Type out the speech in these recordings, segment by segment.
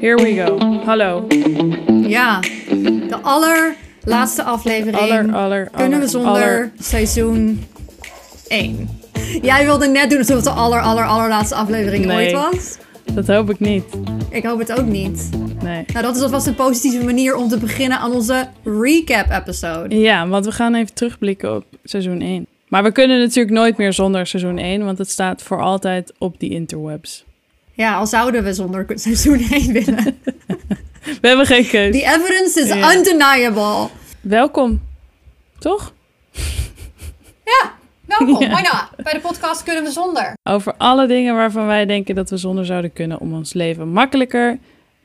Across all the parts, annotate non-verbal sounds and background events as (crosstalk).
Here we go. Hallo. Ja, de allerlaatste aflevering. Aller, aller, Kunnen we zonder aller. seizoen 1. Jij wilde net doen alsof het de aller, aller, allerlaatste aflevering Nee. ooit was. Dat hoop ik niet. Ik hoop het ook niet. Nee. Nou, dat is alvast een positieve manier om te beginnen aan onze recap-episode. Ja, want we gaan even terugblikken op seizoen 1. Maar we kunnen natuurlijk nooit meer zonder seizoen 1, want het staat voor altijd op die interwebs. Ja, al zouden we zonder seizoen (laughs) 1 willen. We hebben geen keus. The evidence is Ja. undeniable. Welkom. Toch? Ja, welkom. (laughs) Ja. Why not? Bij de podcast kunnen we zonder. Over alle dingen waarvan wij denken dat we zonder zouden kunnen om ons leven makkelijker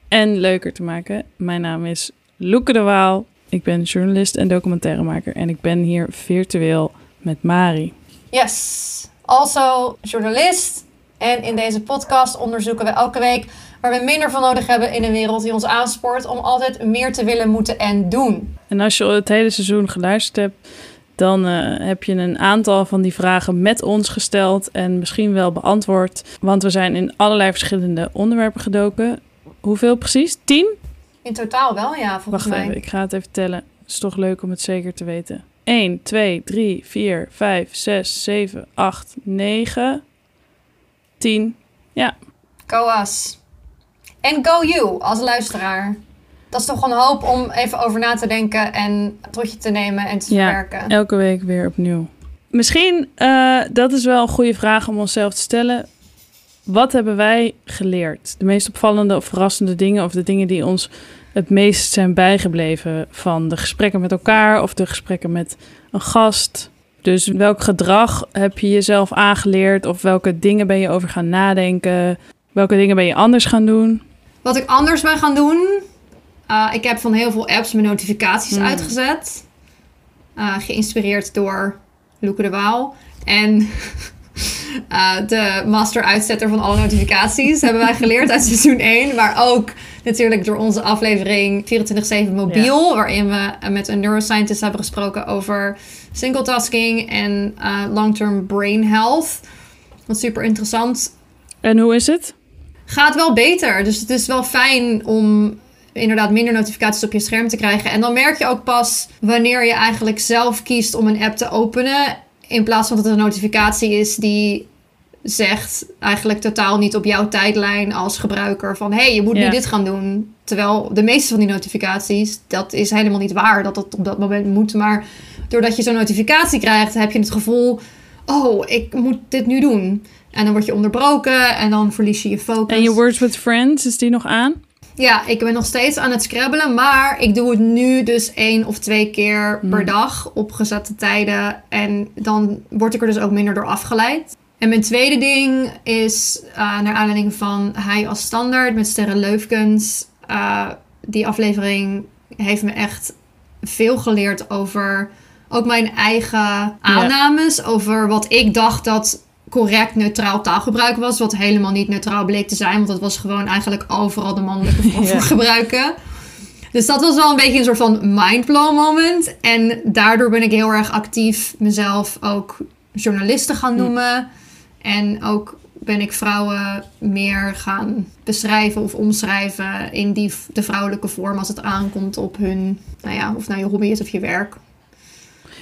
en leuker te maken. Mijn naam is Loeke de Waal. Ik ben journalist en documentairemaker en ik ben hier virtueel met Mari. Yes. Also journalist. En in deze podcast onderzoeken we elke week waar we minder van nodig hebben in een wereld die ons aanspoort om altijd meer te willen, moeten en doen. En als je het hele seizoen geluisterd hebt, dan eh, heb je een aantal van die vragen met ons gesteld en misschien wel beantwoord. Want we zijn in allerlei verschillende onderwerpen gedoken. Hoeveel precies? Tien? In totaal wel, ja, volgens Wacht mij. even, ik ga het even tellen. Het is toch leuk om het zeker te weten. 1, 2, 3, 4, 5, 6, 7, 8, 9, 10. Ja, Go us. En go you als luisteraar. Dat is toch een hoop om even over na te denken en tot je te nemen en te Ja. verwerken. elke week weer opnieuw. Misschien, eh, dat is wel een goede vraag om onszelf te stellen. Wat hebben wij geleerd? De meest opvallende of verrassende dingen of de dingen die ons het meest zijn bijgebleven van de gesprekken met elkaar of de gesprekken met een gast. Dus welk gedrag heb je jezelf aangeleerd of welke dingen ben je over gaan nadenken? Welke dingen ben je anders gaan doen? Wat ik anders ben gaan doen. eh, ik heb van heel veel apps mijn notificaties Hmm. uitgezet. Eh, geïnspireerd door Loeke de Waal. En (laughs) eh, de master uitzetter van alle notificaties hebben wij geleerd uit seizoen 1. Maar ook natuurlijk door onze aflevering 24-7 mobiel. Waarin we eh, met een neuroscientist hebben gesproken over singletasking en eh, long-term brain health. Wat super interessant En hoe is het? gaat wel beter. Dus het is wel fijn om inderdaad minder notificaties op je scherm te krijgen. En dan merk je ook pas wanneer je eigenlijk zelf kiest om een app te openen. In plaats van dat het een notificatie is die zegt eigenlijk totaal niet op jouw tijdlijn als gebruiker van hé, hey, je moet nu dit gaan doen. Terwijl de meeste van die notificaties, dat is helemaal niet waar dat dat op dat moment moet. Maar doordat je zo'n notificatie krijgt, heb je het gevoel, oh, ik moet dit nu doen. En dan word je onderbroken en dan verlies je je focus. En je Words with Friends, is die nog aan? Ja, ik ben nog steeds aan het scrabbelen, maar ik doe het nu dus één of twee keer Hmm. per dag op gezette tijden. En dan word ik er dus ook minder door afgeleid. En mijn tweede ding is, eh, naar aanleiding van Hij als Standaard met Sterre Leufkens. eh, die aflevering heeft me echt veel geleerd over ook mijn eigen aannames. Over wat ik dacht dat correct neutraal taalgebruik was. Wat helemaal niet neutraal bleek te zijn. Want dat was gewoon eigenlijk overal de mannelijke vorm Ja. gebruiken. Dus dat was wel een beetje een soort van mindblow moment. En daardoor ben ik heel erg actief mezelf ook journalisten gaan noemen. En ook ben ik vrouwen meer gaan beschrijven of omschrijven in die, de vrouwelijke vorm als het aankomt op hun, nou ja, of nou je hobby is of je werk.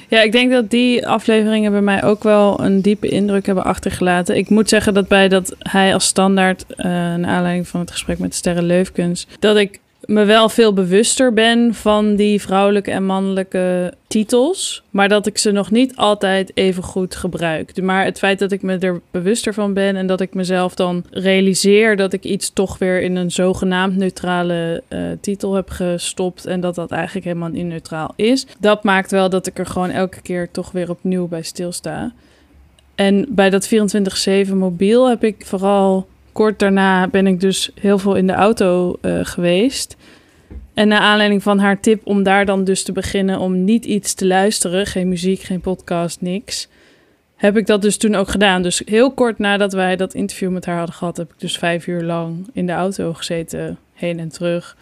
Ja, ik denk dat die afleveringen bij mij ook wel een diepe indruk hebben achtergelaten. Ik moet zeggen dat bij dat hij als standaard, eh naar aanleiding van het gesprek met Sterre Leufkens, dat ik me wel veel bewuster ben van die vrouwelijke en mannelijke titels, maar dat ik ze nog niet altijd even goed gebruik. Maar het feit dat ik me er bewuster van ben en dat ik mezelf dan realiseer dat ik iets toch weer in een zogenaamd neutrale eh, titel heb gestopt en dat dat eigenlijk helemaal niet neutraal is, dat maakt wel dat ik er gewoon elke keer toch weer opnieuw bij stilsta. En bij dat 24/7 mobiel heb ik vooral kort daarna ben ik dus heel veel in de auto eh, geweest. En naar aanleiding van haar tip om daar dan dus te beginnen om niet iets te luisteren, geen muziek, geen podcast, niks, heb ik dat dus toen ook gedaan. Dus heel kort nadat wij dat interview met haar hadden gehad, heb ik dus vijf uur lang in de auto gezeten, heen en terug.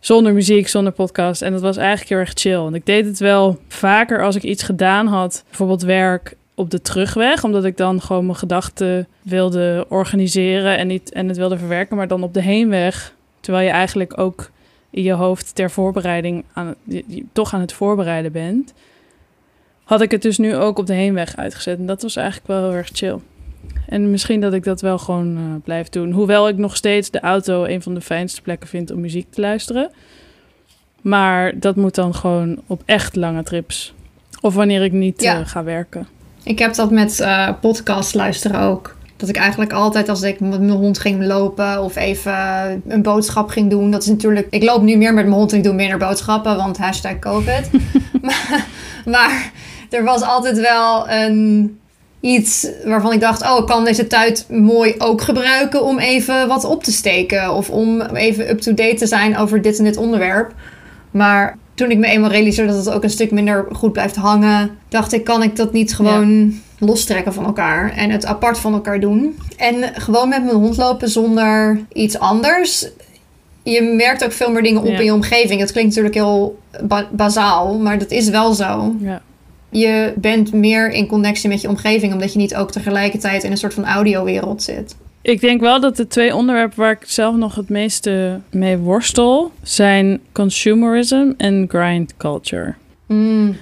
Zonder muziek, zonder podcast. En dat was eigenlijk heel erg chill. Want ik deed het wel vaker als ik iets gedaan had, bijvoorbeeld werk op de terugweg, omdat ik dan gewoon mijn gedachten wilde organiseren en, niet, en het wilde verwerken. Maar dan op de heenweg Terwijl je eigenlijk ook in je hoofd ter voorbereiding aan, toch aan het voorbereiden bent. Had ik het dus nu ook op de heenweg uitgezet. En dat was eigenlijk wel heel erg chill. En misschien dat ik dat wel gewoon uh, blijf doen. Hoewel ik nog steeds de auto een van de fijnste plekken vind om muziek te luisteren. Maar dat moet dan gewoon op echt lange trips. Of wanneer ik niet ja. uh, ga werken. Ik heb dat met uh, podcast luisteren ook. Dat ik eigenlijk altijd als ik met mijn hond ging lopen of even een boodschap ging doen. Dat is natuurlijk. Ik loop nu meer met mijn hond en ik doe minder boodschappen, want hashtag COVID. maar, (laughs) (laughs) maar er was altijd wel een iets waarvan ik dacht: oh, ik kan deze tijd mooi ook gebruiken om even wat op te steken. Of om even up-to-date te zijn over dit en dit onderwerp. Maar toen ik me eenmaal realiseerde dat het ook een stuk minder goed blijft hangen, dacht ik: kan ik dat niet gewoon lostrekken van elkaar en het apart van elkaar doen? En gewoon met mijn hond lopen zonder iets anders. Je merkt ook veel meer dingen op in je omgeving. Het klinkt natuurlijk heel bazaal, maar dat is wel zo. Ja je bent meer in connectie met je omgeving, omdat je niet ook tegelijkertijd in een soort van audiowereld zit. Ik denk wel dat de twee onderwerpen waar ik zelf nog het meeste mee worstel zijn consumerism en grind culture. Mm.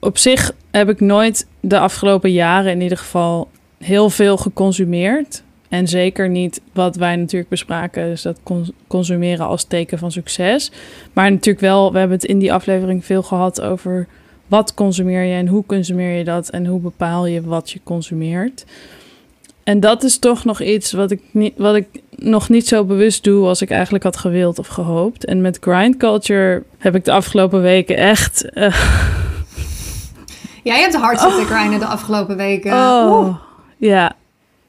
Op zich heb ik nooit de afgelopen jaren in ieder geval heel veel geconsumeerd. En zeker niet wat wij natuurlijk bespraken, dus dat consumeren als teken van succes. Maar natuurlijk wel, we hebben het in die aflevering veel gehad over wat consumeer je en hoe consumeer je dat en hoe bepaal je wat je consumeert. En dat is toch nog iets wat ik, niet, wat ik nog niet zo bewust doe als ik eigenlijk had gewild of gehoopt. En met grind culture heb ik de afgelopen weken echt. Uh... (laughs) Jij hebt hard zitten oh. grinden de afgelopen weken. Oh, ja.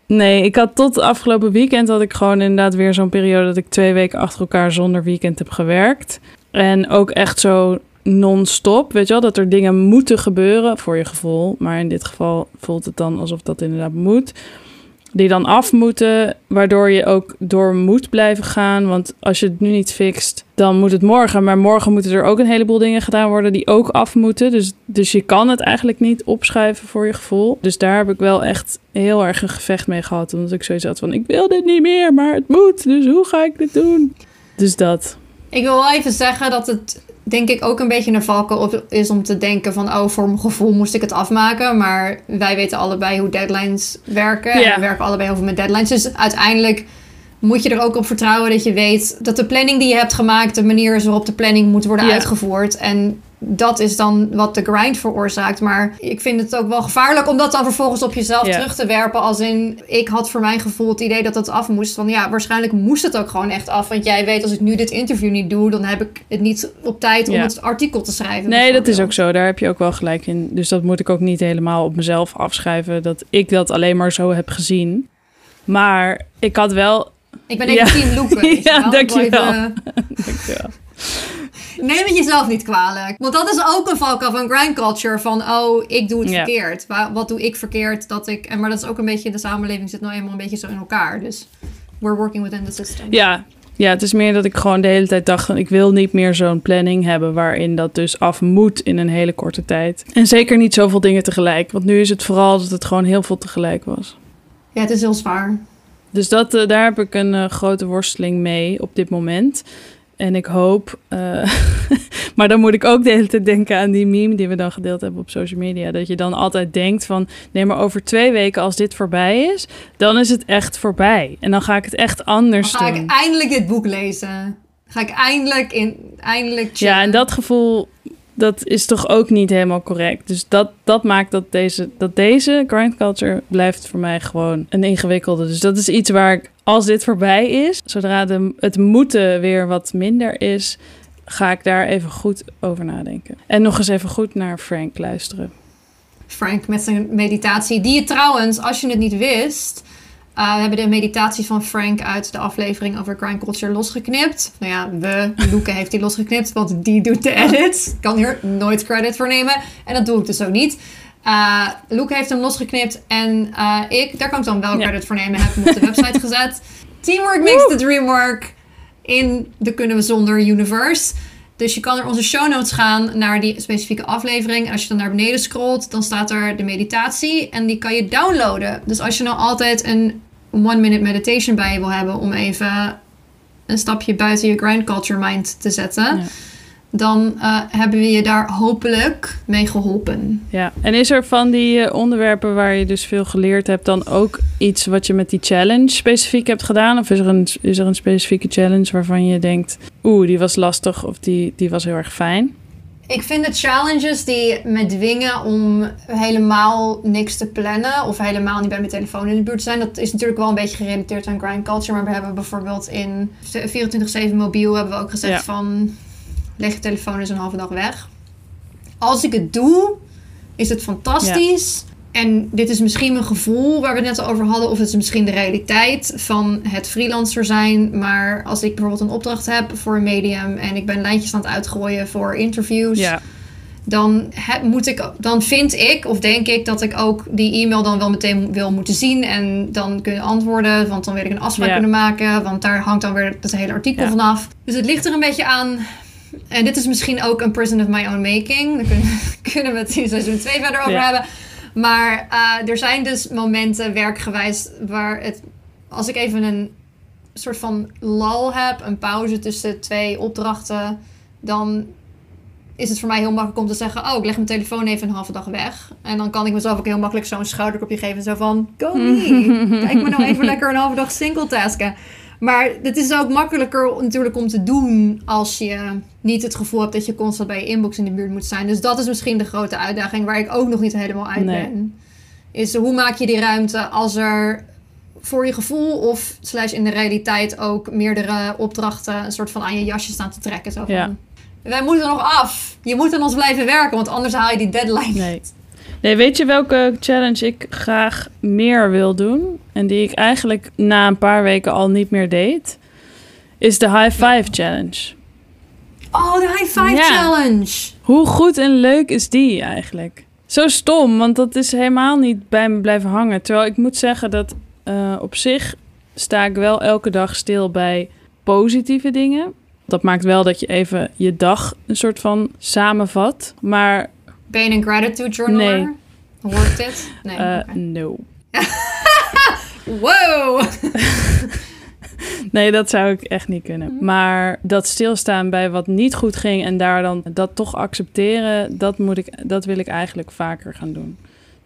Nee, ik had tot afgelopen weekend had ik gewoon inderdaad weer zo'n periode dat ik twee weken achter elkaar zonder weekend heb gewerkt. En ook echt zo non-stop. Weet je wel, dat er dingen moeten gebeuren voor je gevoel. Maar in dit geval voelt het dan alsof dat inderdaad moet. Die dan af moeten, waardoor je ook door moet blijven gaan. Want als je het nu niet fixt, dan moet het morgen. Maar morgen moeten er ook een heleboel dingen gedaan worden die ook af moeten. Dus, dus je kan het eigenlijk niet opschuiven voor je gevoel. Dus daar heb ik wel echt heel erg een gevecht mee gehad. Omdat ik zoiets had van, ik wil dit niet meer, maar het moet. Dus hoe ga ik dit doen? Dus dat. Ik wil wel even zeggen dat het denk ik ook een beetje een valken is om te denken van... oh, voor mijn gevoel moest ik het afmaken. Maar wij weten allebei hoe deadlines werken. En we werken allebei over met deadlines. Dus uiteindelijk moet je er ook op vertrouwen dat je weet... dat de planning die je hebt gemaakt... de manier is waarop de planning moet worden uitgevoerd. En dat is dan wat de grind veroorzaakt. Maar ik vind het ook wel gevaarlijk om dat dan vervolgens op jezelf terug te werpen. Als in, ik had voor mijn gevoel het idee dat het af moest. Van ja, waarschijnlijk moest het ook gewoon echt af. Want jij weet, als ik nu dit interview niet doe, dan heb ik het niet op tijd om het artikel te schrijven. Nee, dat is ook zo. Daar heb je ook wel gelijk in. Dus dat moet ik ook niet helemaal op mezelf afschrijven. Dat ik dat alleen maar zo heb gezien. Maar ik had wel. Ik ben even ja. team Loeken. (laughs) ja, dankjewel. (laughs) dankjewel. Neem het jezelf niet kwalijk. Want dat is ook een valkuil van grind culture. Van, oh, ik doe het verkeerd. Wat doe ik verkeerd? Dat ik... En, maar dat is ook een beetje... De samenleving zit nou eenmaal een beetje zo in elkaar. Dus we're working within the system. Ja, ja, het is meer dat ik gewoon de hele tijd dacht: van, ik wil niet meer zo'n planning hebben waarin dat dus af moet in een hele korte tijd. En zeker niet zoveel dingen tegelijk, want nu is het vooral dat het gewoon heel veel tegelijk was. Ja, het is heel zwaar. Dus dat, uh, daar heb ik een uh, grote worsteling mee op dit moment. En ik hoop, uh, (laughs) maar dan moet ik ook de hele tijd denken aan die meme die we dan gedeeld hebben op social media. Dat je dan altijd denkt van, nee maar over twee weken als dit voorbij is, dan is het echt voorbij. En dan ga ik het echt anders dan ga doen. ik eindelijk dit boek lezen. Ga ik eindelijk in, eindelijk chillen. Ja, en dat gevoel, dat is toch ook niet helemaal correct. Dus dat, dat maakt dat deze, dat deze grind culture blijft voor mij gewoon een ingewikkelde. Dus dat is iets waar ik, als dit voorbij is, zodra de, het moeten weer wat minder is, ga ik daar even goed over nadenken. En nog eens even goed naar Frank luisteren. Frank met zijn meditatie, die je trouwens, als je het niet wist, uh, we hebben de meditatie van Frank uit de aflevering over Grind Culture losgeknipt. Nou ja, we, Loeke heeft die losgeknipt, want die doet de edits. Ik kan hier nooit credit voor nemen. En dat doe ik dus ook niet. Uh, Loeke heeft hem losgeknipt en uh, ik, daar kan ik dan wel credit voor nemen, heb hem op de website gezet. (laughs) Teamwork makes the dream work in de Kunnen We Zonder universe. Dus je kan naar onze show notes gaan, naar die specifieke aflevering. En als je dan naar beneden scrolt, dan staat er de meditatie. En die kan je downloaden. Dus als je nou altijd een one minute meditation bij je wil hebben om even een stapje buiten je grind culture mind te zetten, Ja. dan eh, hebben we je daar hopelijk mee geholpen. Ja, en is er van die eh, onderwerpen waar je dus veel geleerd hebt, dan ook iets wat je met die challenge specifiek hebt gedaan? Of is er een, is er een specifieke challenge waarvan je denkt, oeh, die was lastig of die, die was heel erg fijn? Ik vind de challenges die me dwingen om helemaal niks te plannen of helemaal niet bij mijn telefoon in de buurt te zijn, dat is natuurlijk wel een beetje gerelateerd aan grind culture. Maar we hebben bijvoorbeeld in 24-7 mobiel hebben we ook gezegd Ja. van leg je telefoon eens een halve dag weg. Als ik het doe, is het fantastisch. En dit is misschien mijn gevoel waar we het net over hadden, of het is misschien de realiteit van het freelancer zijn. Maar als ik bijvoorbeeld een opdracht heb voor een medium en ik ben lijntjes aan het uitgooien voor interviews, Ja, dan, heb, moet ik, dan vind ik of denk ik dat ik ook die e-mail dan wel meteen wil moeten zien en dan kunnen antwoorden, want dan wil ik een afspraak Ja. kunnen maken, want daar hangt dan weer het hele artikel Ja. vanaf. Dus het ligt er een beetje aan. En dit is misschien ook een prison of my own making. Daar kunnen, (laughs) kunnen we het in seizoen 2 verder over Ja. hebben. Maar eh, er zijn dus momenten werkgewijs waar het, als ik even een soort van lal heb, een pauze tussen twee opdrachten, dan is het voor mij heel makkelijk om te zeggen: Oh, ik leg mijn telefoon even een halve dag weg. En dan kan ik mezelf ook heel makkelijk zo'n schouderklopje geven. Zo van: Go me! (laughs) Kijk me nou even lekker een halve dag singletasken. Maar het is ook makkelijker natuurlijk om te doen als je niet het gevoel hebt dat je constant bij je inbox in de buurt moet zijn. Dus dat is misschien de grote uitdaging waar ik ook nog niet helemaal uit Nee. ben. Is hoe maak je die ruimte als er voor je gevoel of slash in de realiteit ook meerdere opdrachten een soort van aan je jasje staan te trekken. Zo van, Ja. wij moeten nog af. Je moet aan ons blijven werken, want anders haal je die deadline. nee. Nee, weet je welke challenge ik graag meer wil doen? En die ik eigenlijk na een paar weken al niet meer deed? Is de High Five Challenge. Oh, de high five Ja. challenge. Hoe goed en leuk is die eigenlijk? Zo stom, want dat is helemaal niet bij me blijven hangen. Terwijl ik moet zeggen dat eh, op zich sta ik wel elke dag stil bij positieve dingen. Dat maakt wel dat je even je dag een soort van samenvat. Maar Ben je een gratitude journaler? Nee. Hoort dit? Nee. eh, no. Wow! (laughs) Nee, dat zou ik echt niet kunnen. Maar dat stilstaan bij wat niet goed ging en daar dan dat toch accepteren, dat, moet ik, dat wil ik eigenlijk vaker gaan doen.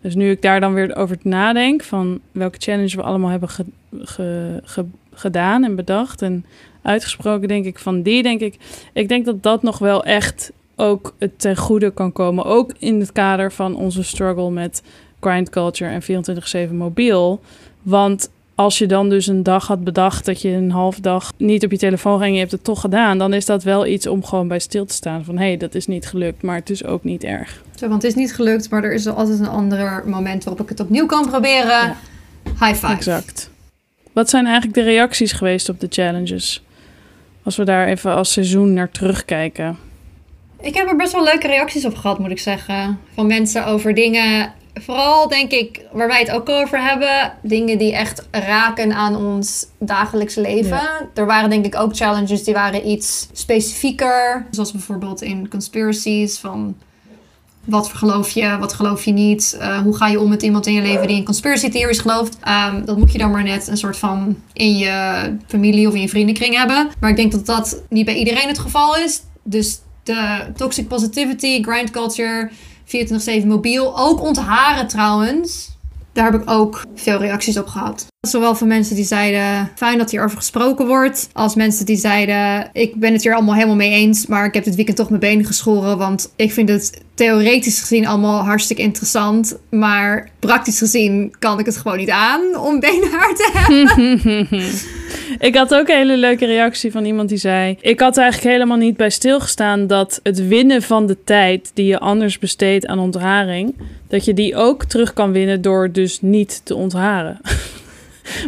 Dus nu ik daar dan weer over nadenk van welke challenge we allemaal hebben ge- ge- ge- gedaan en bedacht en uitgesproken, denk ik van die, denk ik, ik denk dat dat nog wel echt ook het ten goede kan komen. Ook in het kader van onze struggle met grind culture en 24-7 mobiel. Want als je dan dus een dag had bedacht dat je een half dag niet op je telefoon ging en je hebt het toch gedaan, dan is dat wel iets om gewoon bij stil te staan. Van hé, hey, dat is niet gelukt, maar het is ook niet erg. Zo, want het is niet gelukt, maar er is altijd een ander moment waarop ik het opnieuw kan proberen. Ja. High five. Exact. Wat zijn eigenlijk de reacties geweest op de challenges? Als we daar even als seizoen naar terugkijken. Ik heb er best wel leuke reacties op gehad, moet ik zeggen. Van mensen over dingen. Vooral denk ik, waar wij het ook over hebben. Dingen die echt raken aan ons dagelijks leven. Ja. Er waren denk ik ook challenges die waren iets specifieker. Zoals bijvoorbeeld in conspiracies van... Wat geloof je, wat geloof je niet? Uh, hoe ga je om met iemand in je leven die in conspiracy theories gelooft? Um, dat moet je dan maar net een soort van in je familie of in je vriendenkring hebben. Maar ik denk dat dat niet bij iedereen het geval is. Dus de toxic positivity, grind culture, 24-7 mobiel. Ook ontharen trouwens. Daar heb ik ook veel reacties op gehad. Zowel van mensen die zeiden, fijn dat hierover gesproken wordt. Als mensen die zeiden, ik ben het hier allemaal helemaal mee eens. Maar ik heb dit weekend toch mijn benen geschoren. Want ik vind het theoretisch gezien allemaal hartstikke interessant. Maar praktisch gezien kan ik het gewoon niet aan om beenhaar te hebben. (laughs) ik had ook een hele leuke reactie van iemand die zei... Ik had eigenlijk helemaal niet bij stilgestaan dat het winnen van de tijd... die je anders besteedt aan ontharing... dat je die ook terug kan winnen door dus niet te ontharen. (laughs)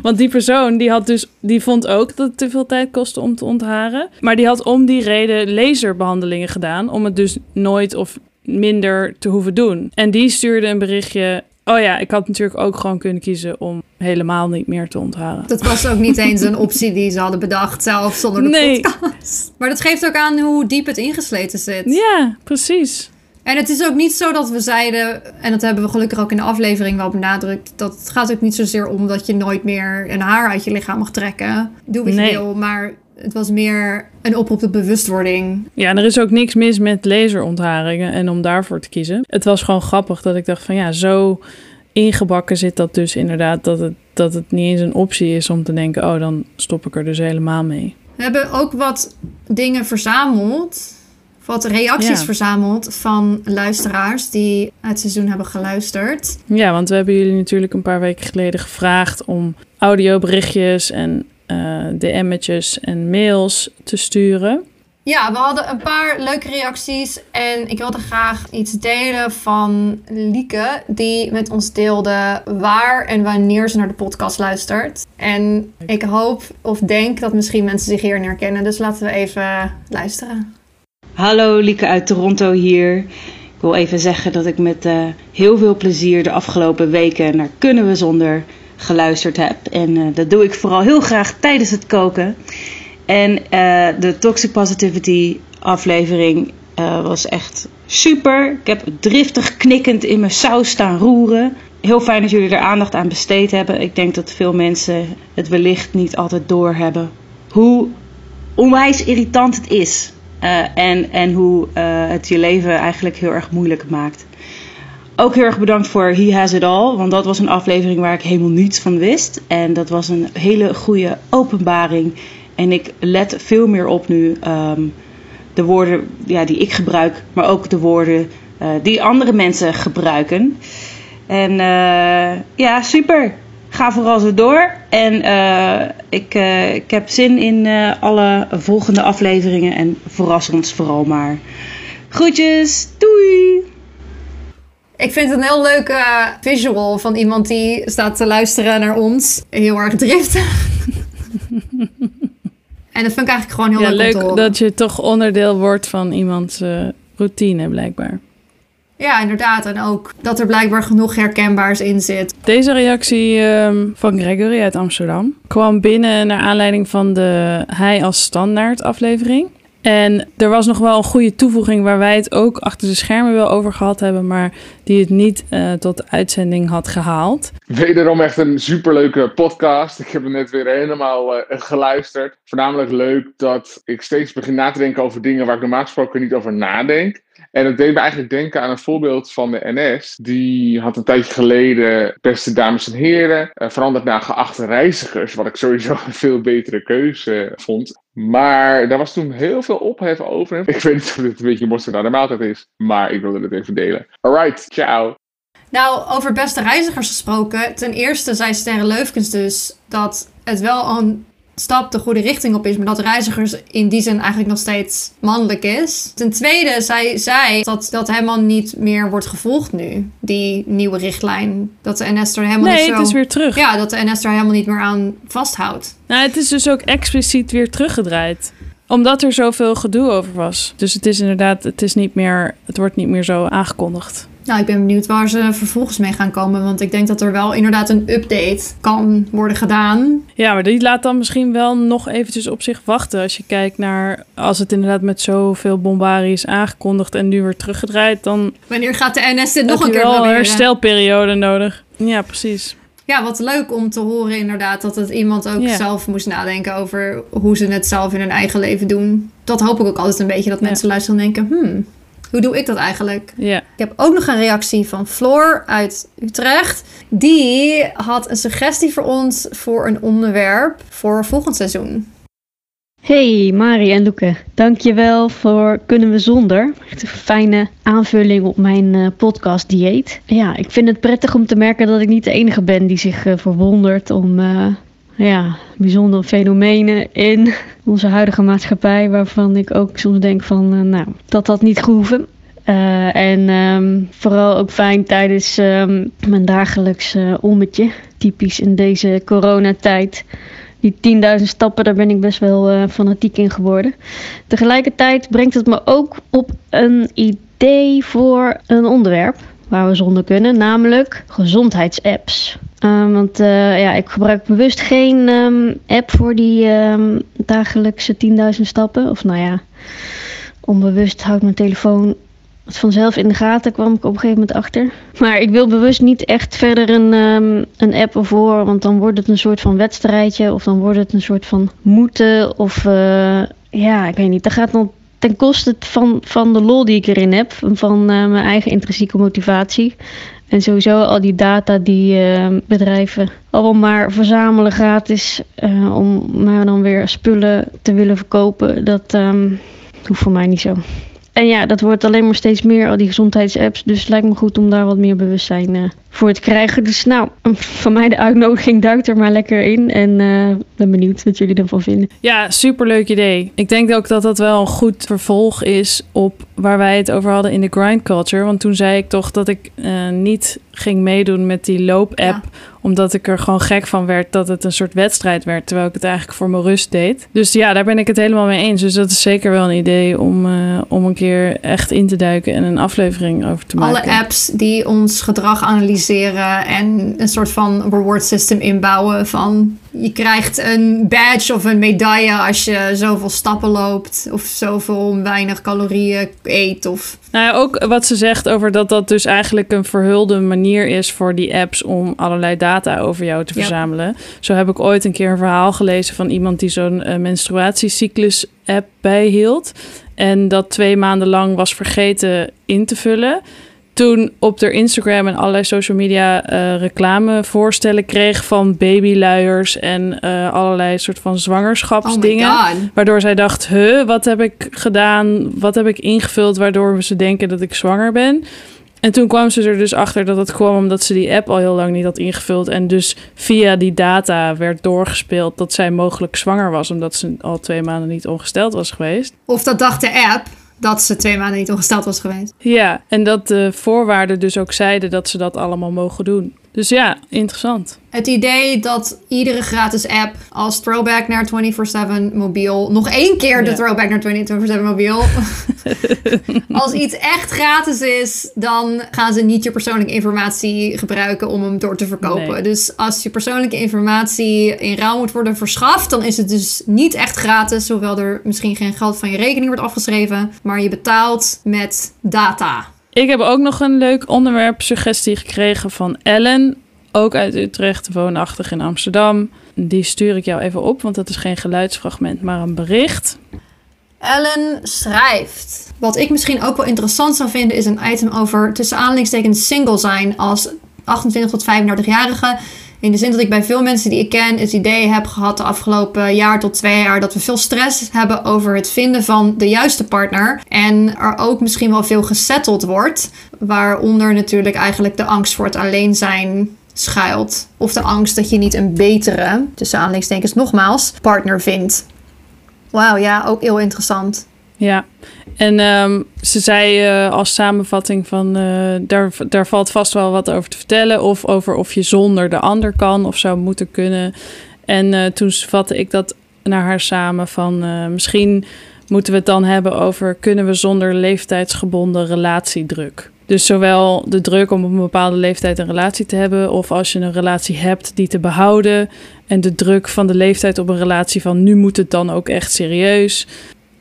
Want die persoon die had dus, die vond ook dat het te veel tijd kostte om te ontharen. Maar die had om die reden laserbehandelingen gedaan. Om het dus nooit of minder te hoeven doen. En die stuurde een berichtje. Oh ja, ik had natuurlijk ook gewoon kunnen kiezen om helemaal niet meer te ontharen. Dat was ook niet eens een optie die ze hadden bedacht zelf zonder de Nee. podcast. Maar dat geeft ook aan hoe diep het ingesleten zit. Ja, precies. En het is ook niet zo dat we zeiden, en dat hebben we gelukkig ook in de aflevering wel benadrukt, dat het gaat ook niet zozeer om dat je nooit meer een haar uit je lichaam mag trekken. Doe wat Nee. je wil, maar Het was meer een oproep tot bewustwording. Ja, en er is ook niks mis met laserontharingen en om daarvoor te kiezen. Het was gewoon grappig dat ik dacht van ja, zo ingebakken zit dat dus inderdaad dat het, dat het niet eens een optie is om te denken, oh dan stop ik er dus helemaal mee. We hebben ook wat dingen verzameld, wat reacties Ja. verzameld van luisteraars die het seizoen hebben geluisterd. Ja, want we hebben jullie natuurlijk een paar weken geleden gevraagd om audioberichtjes en eh DM'tjes en mails te sturen. Ja, we hadden een paar leuke reacties en ik wilde graag iets delen van Lieke, die met ons deelde waar en wanneer ze naar de podcast luistert. En ik hoop of denk dat misschien mensen zich hierin herkennen, dus laten we even luisteren. Hallo, Lieke uit Toronto hier. Ik wil even zeggen dat ik met eh, heel veel plezier de afgelopen weken naar Kunnen we zonder geluisterd heb. En eh, dat doe ik vooral heel graag tijdens het koken. En eh, de Toxic Positivity aflevering was echt super. Ik heb driftig knikkend in mijn saus staan roeren. Heel fijn dat jullie er aandacht aan besteed hebben. Ik denk dat veel mensen het wellicht niet altijd doorhebben. Hoe onwijs irritant het is. Eh, en, en hoe eh, het je leven eigenlijk heel erg moeilijk maakt. Ook heel erg bedankt voor He Has It All. Want dat was een aflevering waar ik helemaal niets van wist. En dat was een hele goede openbaring. En ik let veel meer op nu. ehm, de woorden ja, die ik gebruik. Maar ook de woorden eh, die andere mensen gebruiken. En ja, super. Ga vooral zo door. En eh, ik, eh, ik heb zin in eh, alle volgende afleveringen. En verras ons vooral maar. Groetjes. Doei. Ik vind het een heel leuke visual van iemand die staat te luisteren naar ons. Heel erg driftig. (laughs) en dat vind ik eigenlijk gewoon heel ja, leuk, leuk dat je toch onderdeel wordt van iemands routine blijkbaar. Ja, inderdaad. En ook dat er blijkbaar genoeg herkenbaars in zit. Deze reactie ehm, van Gregory uit Amsterdam kwam binnen naar aanleiding van de Hij als Standaard aflevering. En er was nog wel een goede toevoeging waar wij het ook achter de schermen wel over gehad hebben, maar die het niet eh, tot de uitzending had gehaald. Wederom echt een superleuke podcast. Ik heb hem net weer helemaal eh, geluisterd. Voornamelijk leuk dat ik steeds begin na te denken over dingen waar ik normaal gesproken niet over nadenk. En het deed me eigenlijk denken aan een voorbeeld van de NS. Die had een tijdje geleden, beste dames en heren, eh, veranderd naar geachte reizigers. Wat ik sowieso een veel betere keuze vond. Maar daar was toen heel veel ophef over. Ik weet niet of dit een beetje mosterd naar de maaltijd is. Maar ik wilde het even delen. Alright, ciao. Nou, over beste reizigers gesproken. Ten eerste zei Sterre Leufkens dus dat het wel een stap de goede richting op is, maar dat reizigers in die zin eigenlijk nog steeds mannelijk is. Ten tweede zei zij dat dat helemaal niet meer wordt gevolgd nu, die nieuwe richtlijn. Dat de NS er helemaal Nee, niet zo... het is weer terug. Ja, dat de NS er helemaal niet meer aan vasthoudt. Nou, het is dus ook expliciet weer teruggedraaid. Omdat er zoveel gedoe over was. Dus het is inderdaad, het is niet meer, het wordt niet meer zo aangekondigd. Nou, ik ben benieuwd waar ze vervolgens mee gaan komen, want ik denk dat er wel inderdaad een update kan worden gedaan. Ja, maar die laat dan misschien wel nog eventjes op zich wachten. Als je kijkt naar, als het inderdaad met zoveel bombarie is aangekondigd en nu weer teruggedraaid, dan Wanneer gaat de NS dit nog een keer wel een herstelperiode nodig. Ja, precies. Ja, wat leuk om te horen inderdaad dat het iemand ook zelf moest nadenken over hoe ze het zelf in hun eigen leven doen. Dat hoop ik ook altijd een beetje, dat Ja. mensen luisteren en denken, hmm, hoe doe ik dat eigenlijk? Ja. Ik heb ook nog een reactie van Floor uit Utrecht. Die had een suggestie voor ons voor een onderwerp voor volgend seizoen. Hey Mari en Loeke, dankjewel voor Kunnen we Zonder. Echt een fijne aanvulling op mijn eh, podcast dieet. Ja, ik vind het prettig om te merken dat ik niet de enige ben die zich eh, verwondert om eh, ja, bijzondere fenomenen in onze huidige maatschappij. Waarvan ik ook soms denk van, eh, nou, dat had niet gehoeven. Eh, en ehm, vooral ook fijn tijdens ehm, mijn dagelijks eh, ommetje. Typisch in deze coronatijd. Die 10.000 stappen, daar ben ik best wel fanatiek in geworden. Tegelijkertijd brengt het me ook op een idee voor een onderwerp waar we zonder kunnen, namelijk gezondheidsapps. Eh, want eh, ja, ik gebruik bewust geen ehm, app voor die ehm, dagelijkse 10.000 stappen. Of nou ja, onbewust houdt mijn telefoon het vanzelf in de gaten, kwam ik op een gegeven moment achter. (laughs) Maar ik wil bewust niet echt verder een, een app ervoor, want dan wordt het een soort van wedstrijdje of dan wordt het een soort van moeten of uh, ja, ik weet niet. Dat gaat dan ten koste van, van de lol die ik erin heb, van uh, mijn eigen intrinsieke motivatie. En sowieso al die data die uh, bedrijven allemaal maar verzamelen gratis uh, om maar dan weer spullen te willen verkopen, dat um, hoeft voor mij niet zo. En ja, dat wordt alleen maar steeds meer, al die gezondheidsapps. Dus het lijkt me goed om daar wat meer bewustzijn uh, voor te krijgen. Dus nou, (laughs) van mij de uitnodiging duikt er maar lekker in. En ben benieuwd wat jullie ervan vinden. Ja, superleuk idee. Ik denk ook dat dat wel een goed vervolg is op waar wij het over hadden in de grind culture. Want toen zei ik toch dat ik uh, niet ging meedoen met die loop-app. Ja. Omdat ik er gewoon gek van werd dat het een soort wedstrijd werd. Terwijl ik het eigenlijk voor mijn rust deed. Dus ja, daar ben ik het helemaal mee eens. Dus dat is zeker wel een idee om, uh, om een keer echt in te duiken en een aflevering over te maken. Alle apps die ons gedrag analyseren en een soort van reward system inbouwen van je krijgt een badge of een medaille als je zoveel stappen loopt of zoveel weinig calorieën eet of nou ja, ook wat ze zegt over dat dat dus eigenlijk een verhulde manier is voor die apps om allerlei data over jou te verzamelen. Ja. Zo heb ik ooit een keer een verhaal gelezen van iemand die zo'n uh, menstruatiecyclus app bijhield. En dat twee maanden lang was vergeten in te vullen toen op haar Instagram en allerlei social media uh, reclamevoorstellen kreeg van babyluiers en uh, allerlei soort van zwangerschapsdingen. Oh waardoor zij dacht, huh, wat heb ik gedaan? Wat heb ik ingevuld waardoor ze denken dat ik zwanger ben? En toen kwam ze er dus achter dat het kwam omdat ze die app al heel lang niet had ingevuld. En dus via die data werd doorgespeeld dat zij mogelijk zwanger was. Omdat ze al twee maanden niet ongesteld was geweest. Of dat dacht de app dat ze twee maanden niet ongesteld was geweest. Ja, en dat de voorwaarden dus ook zeiden dat ze dat allemaal mogen doen. Dus ja, interessant. Het idee dat iedere gratis app als throwback naar 24/7 mobiel nog één keer de throwback naar 24/7 mobiel. (laughs) als iets echt gratis is, dan gaan ze niet je persoonlijke informatie gebruiken om hem door te verkopen. Nee. Dus als je persoonlijke informatie in ruil moet worden verschaft, dan is het dus niet echt gratis, hoewel er misschien geen geld van je rekening wordt afgeschreven, maar je betaalt met data. Ik heb ook nog een leuk onderwerp suggestie gekregen van Ellen. Ook uit Utrecht, woonachtig in Amsterdam. Die stuur ik jou even op, want dat is geen geluidsfragment, maar een bericht. Ellen schrijft. Wat ik misschien ook wel interessant zou vinden, is een item over tussen aanhalingstekens single zijn als 28 tot 35-jarige. In de zin dat ik bij veel mensen die ik ken het idee heb gehad de afgelopen jaar tot twee jaar dat we veel stress hebben over het vinden van de juiste partner. En er ook misschien wel veel gesetteld wordt. Waaronder natuurlijk eigenlijk de angst voor het alleen zijn schuilt. Of de angst dat je niet een betere, tussen aanhalingstekens nogmaals, partner vindt. Wauw, ja, ook heel interessant. Ja, en um, ze zei uh, als samenvatting van uh, daar, daar valt vast wel wat over te vertellen. Of over of je zonder de ander kan of zou moeten kunnen. En uh, toen vatte ik dat naar haar samen van misschien moeten we het dan hebben over kunnen we zonder leeftijdsgebonden relatiedruk. Dus zowel de druk om op een bepaalde leeftijd een relatie te hebben, of als je een relatie hebt, die te behouden. En de druk van de leeftijd op een relatie van nu moet het dan ook echt serieus.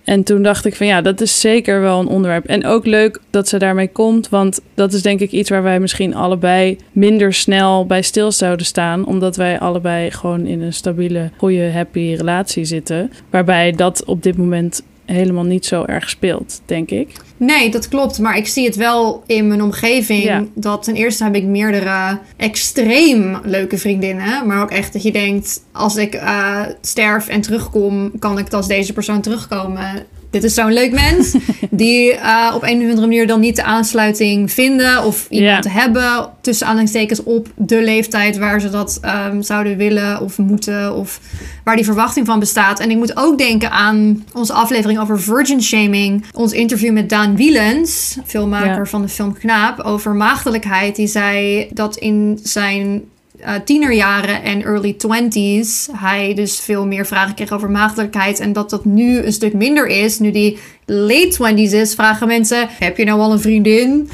En toen dacht ik van ja, dat is zeker wel een onderwerp. En ook leuk dat ze daarmee komt, want dat is denk ik iets waar wij misschien allebei minder snel bij stil zouden staan. Omdat wij allebei gewoon in een stabiele, goede, happy relatie zitten. Waarbij dat op dit moment helemaal niet zo erg speelt, denk ik. Nee, dat klopt. Maar ik zie het wel in mijn omgeving. Ja. Dat ten eerste heb ik meerdere extreem leuke vriendinnen. Maar ook echt dat je denkt, als ik uh, sterf en terugkom, kan ik als deze persoon terugkomen. Dit is zo'n leuk mens (laughs) die uh, op een of andere manier dan niet de aansluiting vinden of iemand Ja. hebben tussen aanhalingstekens op de leeftijd waar ze dat um, zouden willen of moeten of waar die verwachting van bestaat. En ik moet ook denken aan onze aflevering over virgin shaming, ons interview met Daan Wielens, filmmaker van de film Knaap, over maagdelijkheid. Die zei dat in zijn uh, tienerjaren en early twenties hij dus veel meer vragen kreeg over maagdelijkheid en dat dat nu een stuk minder is. Nu die late twenties is, vragen mensen: heb je nou al een vriendin?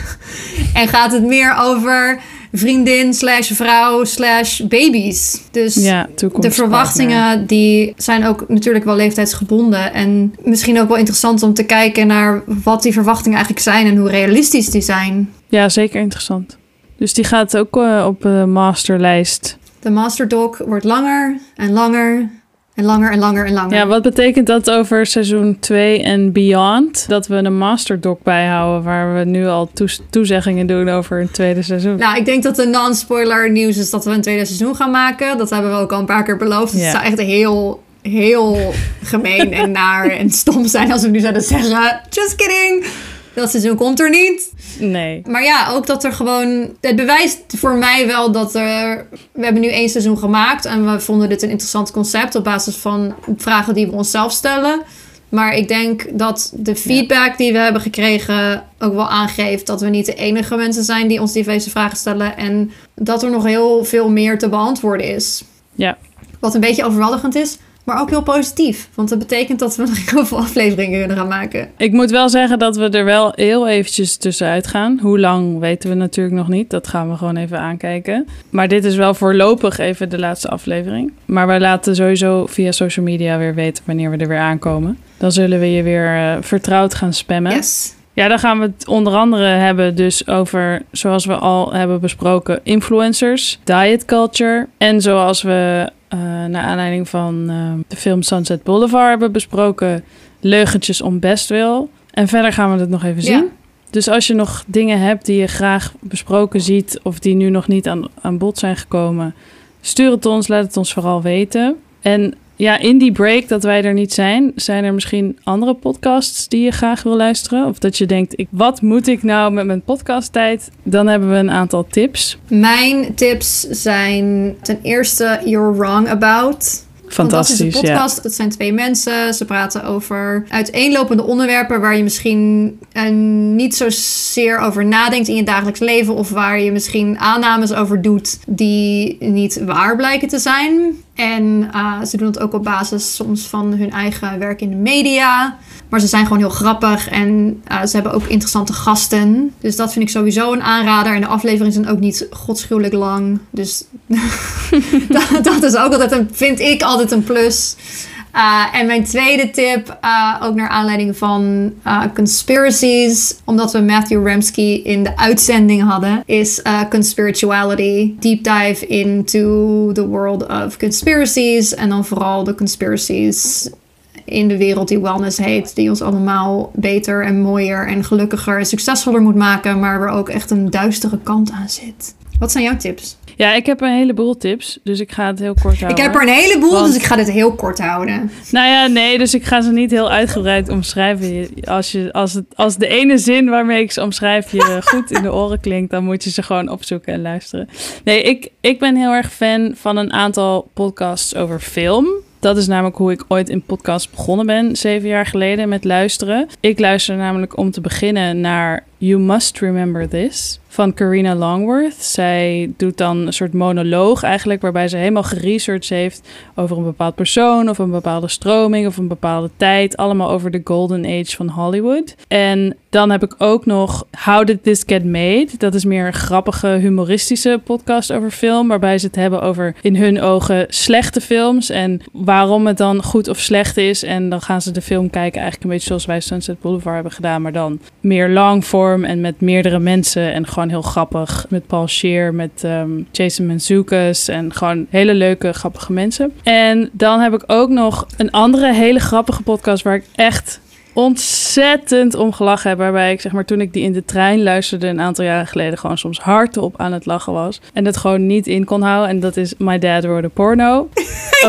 (laughs) en gaat het meer over vriendin slash vrouw slash baby's. Dus Ja, de verwachtingen die zijn ook natuurlijk wel leeftijdsgebonden. En misschien ook wel interessant om te kijken naar wat die verwachtingen eigenlijk zijn en hoe realistisch die zijn. Ja, zeker interessant. Dus die gaat ook eh, op de masterlijst. De masterdoc wordt langer en langer en langer en langer en langer. Ja, wat betekent dat over seizoen 2 en beyond? Dat we een masterdoc bijhouden waar we nu al toezeggingen doen over een tweede seizoen. Nou, ik denk dat de non-spoiler nieuws is dat we een tweede seizoen gaan maken. Dat hebben we ook al een paar keer beloofd. Ja. Het zou echt heel, heel gemeen en naar en stom zijn als we nu zouden zeggen... Just kidding! Dat seizoen komt er niet. Nee. Maar ja, ook dat er gewoon... Het bewijst voor mij wel dat er... We hebben nu één seizoen gemaakt en we vonden dit een interessant concept... op basis van vragen die we onszelf stellen. Maar ik denk dat de feedback die we hebben gekregen ook wel aangeeft dat we niet de enige mensen zijn die ons diverse vragen stellen. En dat er nog heel veel meer te beantwoorden is. Ja. Wat een beetje overweldigend is, maar ook heel positief. Want dat betekent dat we nog (laughs) heel veel afleveringen kunnen gaan maken. Ik moet wel zeggen dat we er wel heel eventjes tussenuit gaan. Hoe lang weten we natuurlijk nog niet. Dat gaan we gewoon even aankijken. Maar dit is wel voorlopig even de laatste aflevering. Maar wij laten sowieso via social media weer weten wanneer we er weer aankomen. Dan zullen we je weer eh, vertrouwd gaan spammen. Yes. Ja, dan gaan we het onder andere hebben dus over, zoals we al hebben besproken, influencers, diet culture. En zoals we eh naar aanleiding van eh, de film Sunset Boulevard hebben besproken, leugentjes om bestwil. En verder gaan we het nog even Ja. zien. Dus als je nog dingen hebt die je graag besproken ziet of die nu nog niet aan, aan bod zijn gekomen, stuur het ons, laat het ons vooral weten. En ja, in die break dat wij er niet zijn, zijn er misschien andere podcasts die je graag wil luisteren? Of dat je denkt, ik, wat moet ik nou met mijn podcasttijd? Dan hebben we een aantal tips. Mijn tips zijn ten eerste You're Wrong About. Fantastisch, Fantastische ja. podcast. Dat zijn twee mensen. Ze praten over uiteenlopende onderwerpen waar je misschien eh, niet zozeer over nadenkt in je dagelijks leven. Of waar je misschien aannames over doet die niet waar blijken te zijn. En eh, ze doen het ook op basis soms van hun eigen werk in de media. Maar ze zijn gewoon heel grappig en eh, ze hebben ook interessante gasten. Dus dat vind ik sowieso een aanrader. En de afleveringen zijn ook niet godschuwelijk lang. Dus (laughs) dat, dat is ook altijd een, vind ik altijd een plus. Uh, en mijn tweede tip, uh, ook naar aanleiding van conspiracies, omdat we Matthew Ramsky in de uitzending hadden, is conspirituality. Deep dive into the world of conspiracies. En dan vooral de conspiracies in de wereld die wellness heet, die ons allemaal beter en mooier en gelukkiger en succesvoller moet maken, maar waar ook echt een duistere kant aan zit. Wat zijn jouw tips? Ja, ik heb een heleboel tips, dus ik ga het heel kort houden. Ik heb er een heleboel, Want- dus ik ga dit heel kort houden. Nou ja, nee, dus ik ga ze niet heel uitgebreid omschrijven. Als, je, als, het, als de ene zin waarmee ik ze omschrijf je (laughs) goed in de oren klinkt, dan moet je ze gewoon opzoeken en luisteren. Nee, ik, ik ben heel erg fan van een aantal podcasts over film. Dat is namelijk hoe ik ooit in podcast begonnen ben, zeven jaar geleden, met luisteren. Ik luister namelijk om te beginnen naar You Must Remember This van Carina Longworth. Zij doet dan een soort monoloog eigenlijk, waarbij ze helemaal geresearched heeft over een bepaald persoon of een bepaalde stroming of een bepaalde tijd. Allemaal over de golden age van Hollywood. En dan heb ik ook nog How Did This Get Made? Dat is meer een grappige, humoristische podcast over film, waarbij ze het hebben over in hun ogen slechte films en waarom het dan goed of slecht is. En dan gaan ze de film kijken, eigenlijk een beetje zoals wij Sunset Boulevard hebben gedaan, maar dan meer en met meerdere mensen en gewoon heel grappig. Met Paul Scheer, met ehm, Jason Mantzoukas en gewoon hele leuke, grappige mensen. En dan heb ik ook nog een andere hele grappige podcast waar ik echt ontzettend om gelachen heb. Waarbij ik zeg maar toen ik die in de trein luisterde een aantal jaren geleden gewoon soms hardop aan het lachen was. En dat gewoon niet in kon houden. En dat is My Dad Wrote a Porno. (laughs)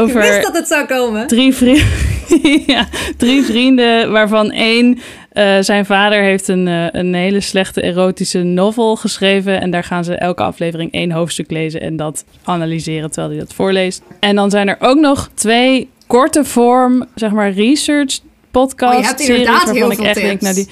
Ik wist dat het zou komen. drie, vri- (laughs) ja, drie vrienden, waarvan één. Eh, zijn vader heeft een, eh, een hele slechte erotische novel geschreven. En daar gaan ze elke aflevering één hoofdstuk lezen en dat analyseren terwijl hij dat voorleest. En dan zijn er ook nog twee korte vorm, zeg maar, research podcasts. Oh, je hebt inderdaad heel veel ik echt tips. denk, nou die,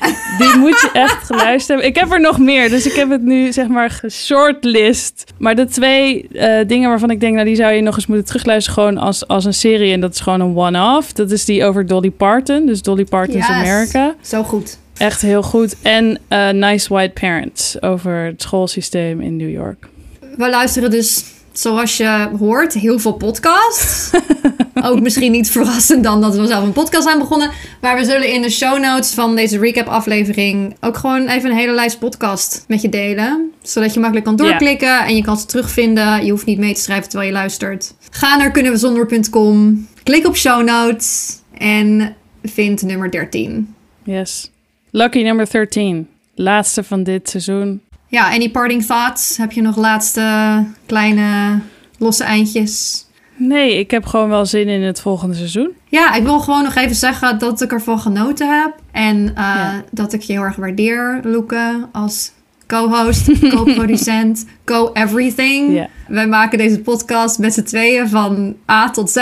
(laughs) die moet je echt geluisterd hebben. Ik heb er nog meer, dus ik heb het nu zeg maar geshortlist. Maar de twee eh, dingen waarvan ik denk, nou die zou je nog eens moeten terugluisteren gewoon als, als een serie. En dat is gewoon een one-off. Dat is die over Dolly Parton, dus Dolly Parton's Yes. America. Zo goed. Echt heel goed. En eh, Nice White Parents over het schoolsysteem in New York. We luisteren dus, zoals je hoort, heel veel podcasts. (laughs) Ook misschien niet verrassend dan dat we zelf een podcast zijn begonnen. Maar we zullen in de show notes van deze recap aflevering ook gewoon even een hele lijst podcast met je delen. Zodat je makkelijk kan doorklikken en je kan ze terugvinden. Je hoeft niet mee te schrijven terwijl je luistert. Ga naar kunnenwezonder.com, klik op show notes en vind nummer 13. Yes. Lucky number 13. Laatste van dit seizoen. Ja, any parting thoughts? Heb je nog laatste kleine losse eindjes? Nee, ik heb gewoon wel zin in het volgende seizoen. Ja, ik wil gewoon nog even zeggen dat ik ervan genoten heb. En uh, dat ik je heel erg waardeer, Loeke, als co-host, (laughs) co-producent, co-everything. Wij maken deze podcast met z'n tweeën van A tot Z.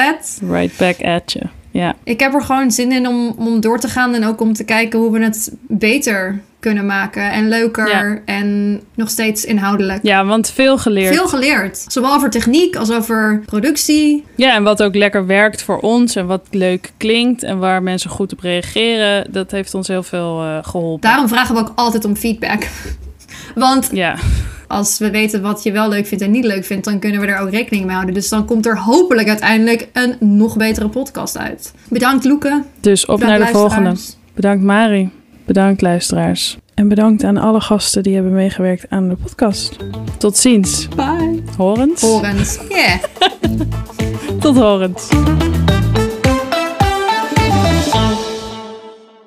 Right back at you. Ja. Ik heb er gewoon zin in om, om door te gaan en ook om te kijken hoe we het beter kunnen maken. En leuker Ja. en nog steeds inhoudelijk. ja, want veel geleerd. Veel geleerd. Zowel over techniek als over productie. Ja, en wat ook lekker werkt voor ons en wat leuk klinkt en waar mensen goed op reageren, dat heeft ons heel veel eh, geholpen. Daarom vragen we ook altijd om feedback. (laughs) Want Ja, als we weten wat je wel leuk vindt en niet leuk vindt, dan kunnen we er ook rekening mee houden. Dus dan komt er hopelijk uiteindelijk een nog betere podcast uit. Bedankt Loeke. dus op Bedankt naar de volgende. Bedankt Mari, bedankt luisteraars. En bedankt aan alle gasten die hebben meegewerkt aan de podcast. Tot ziens. Bye. Horens. Horens. (laughs) Yeah. Tot horens.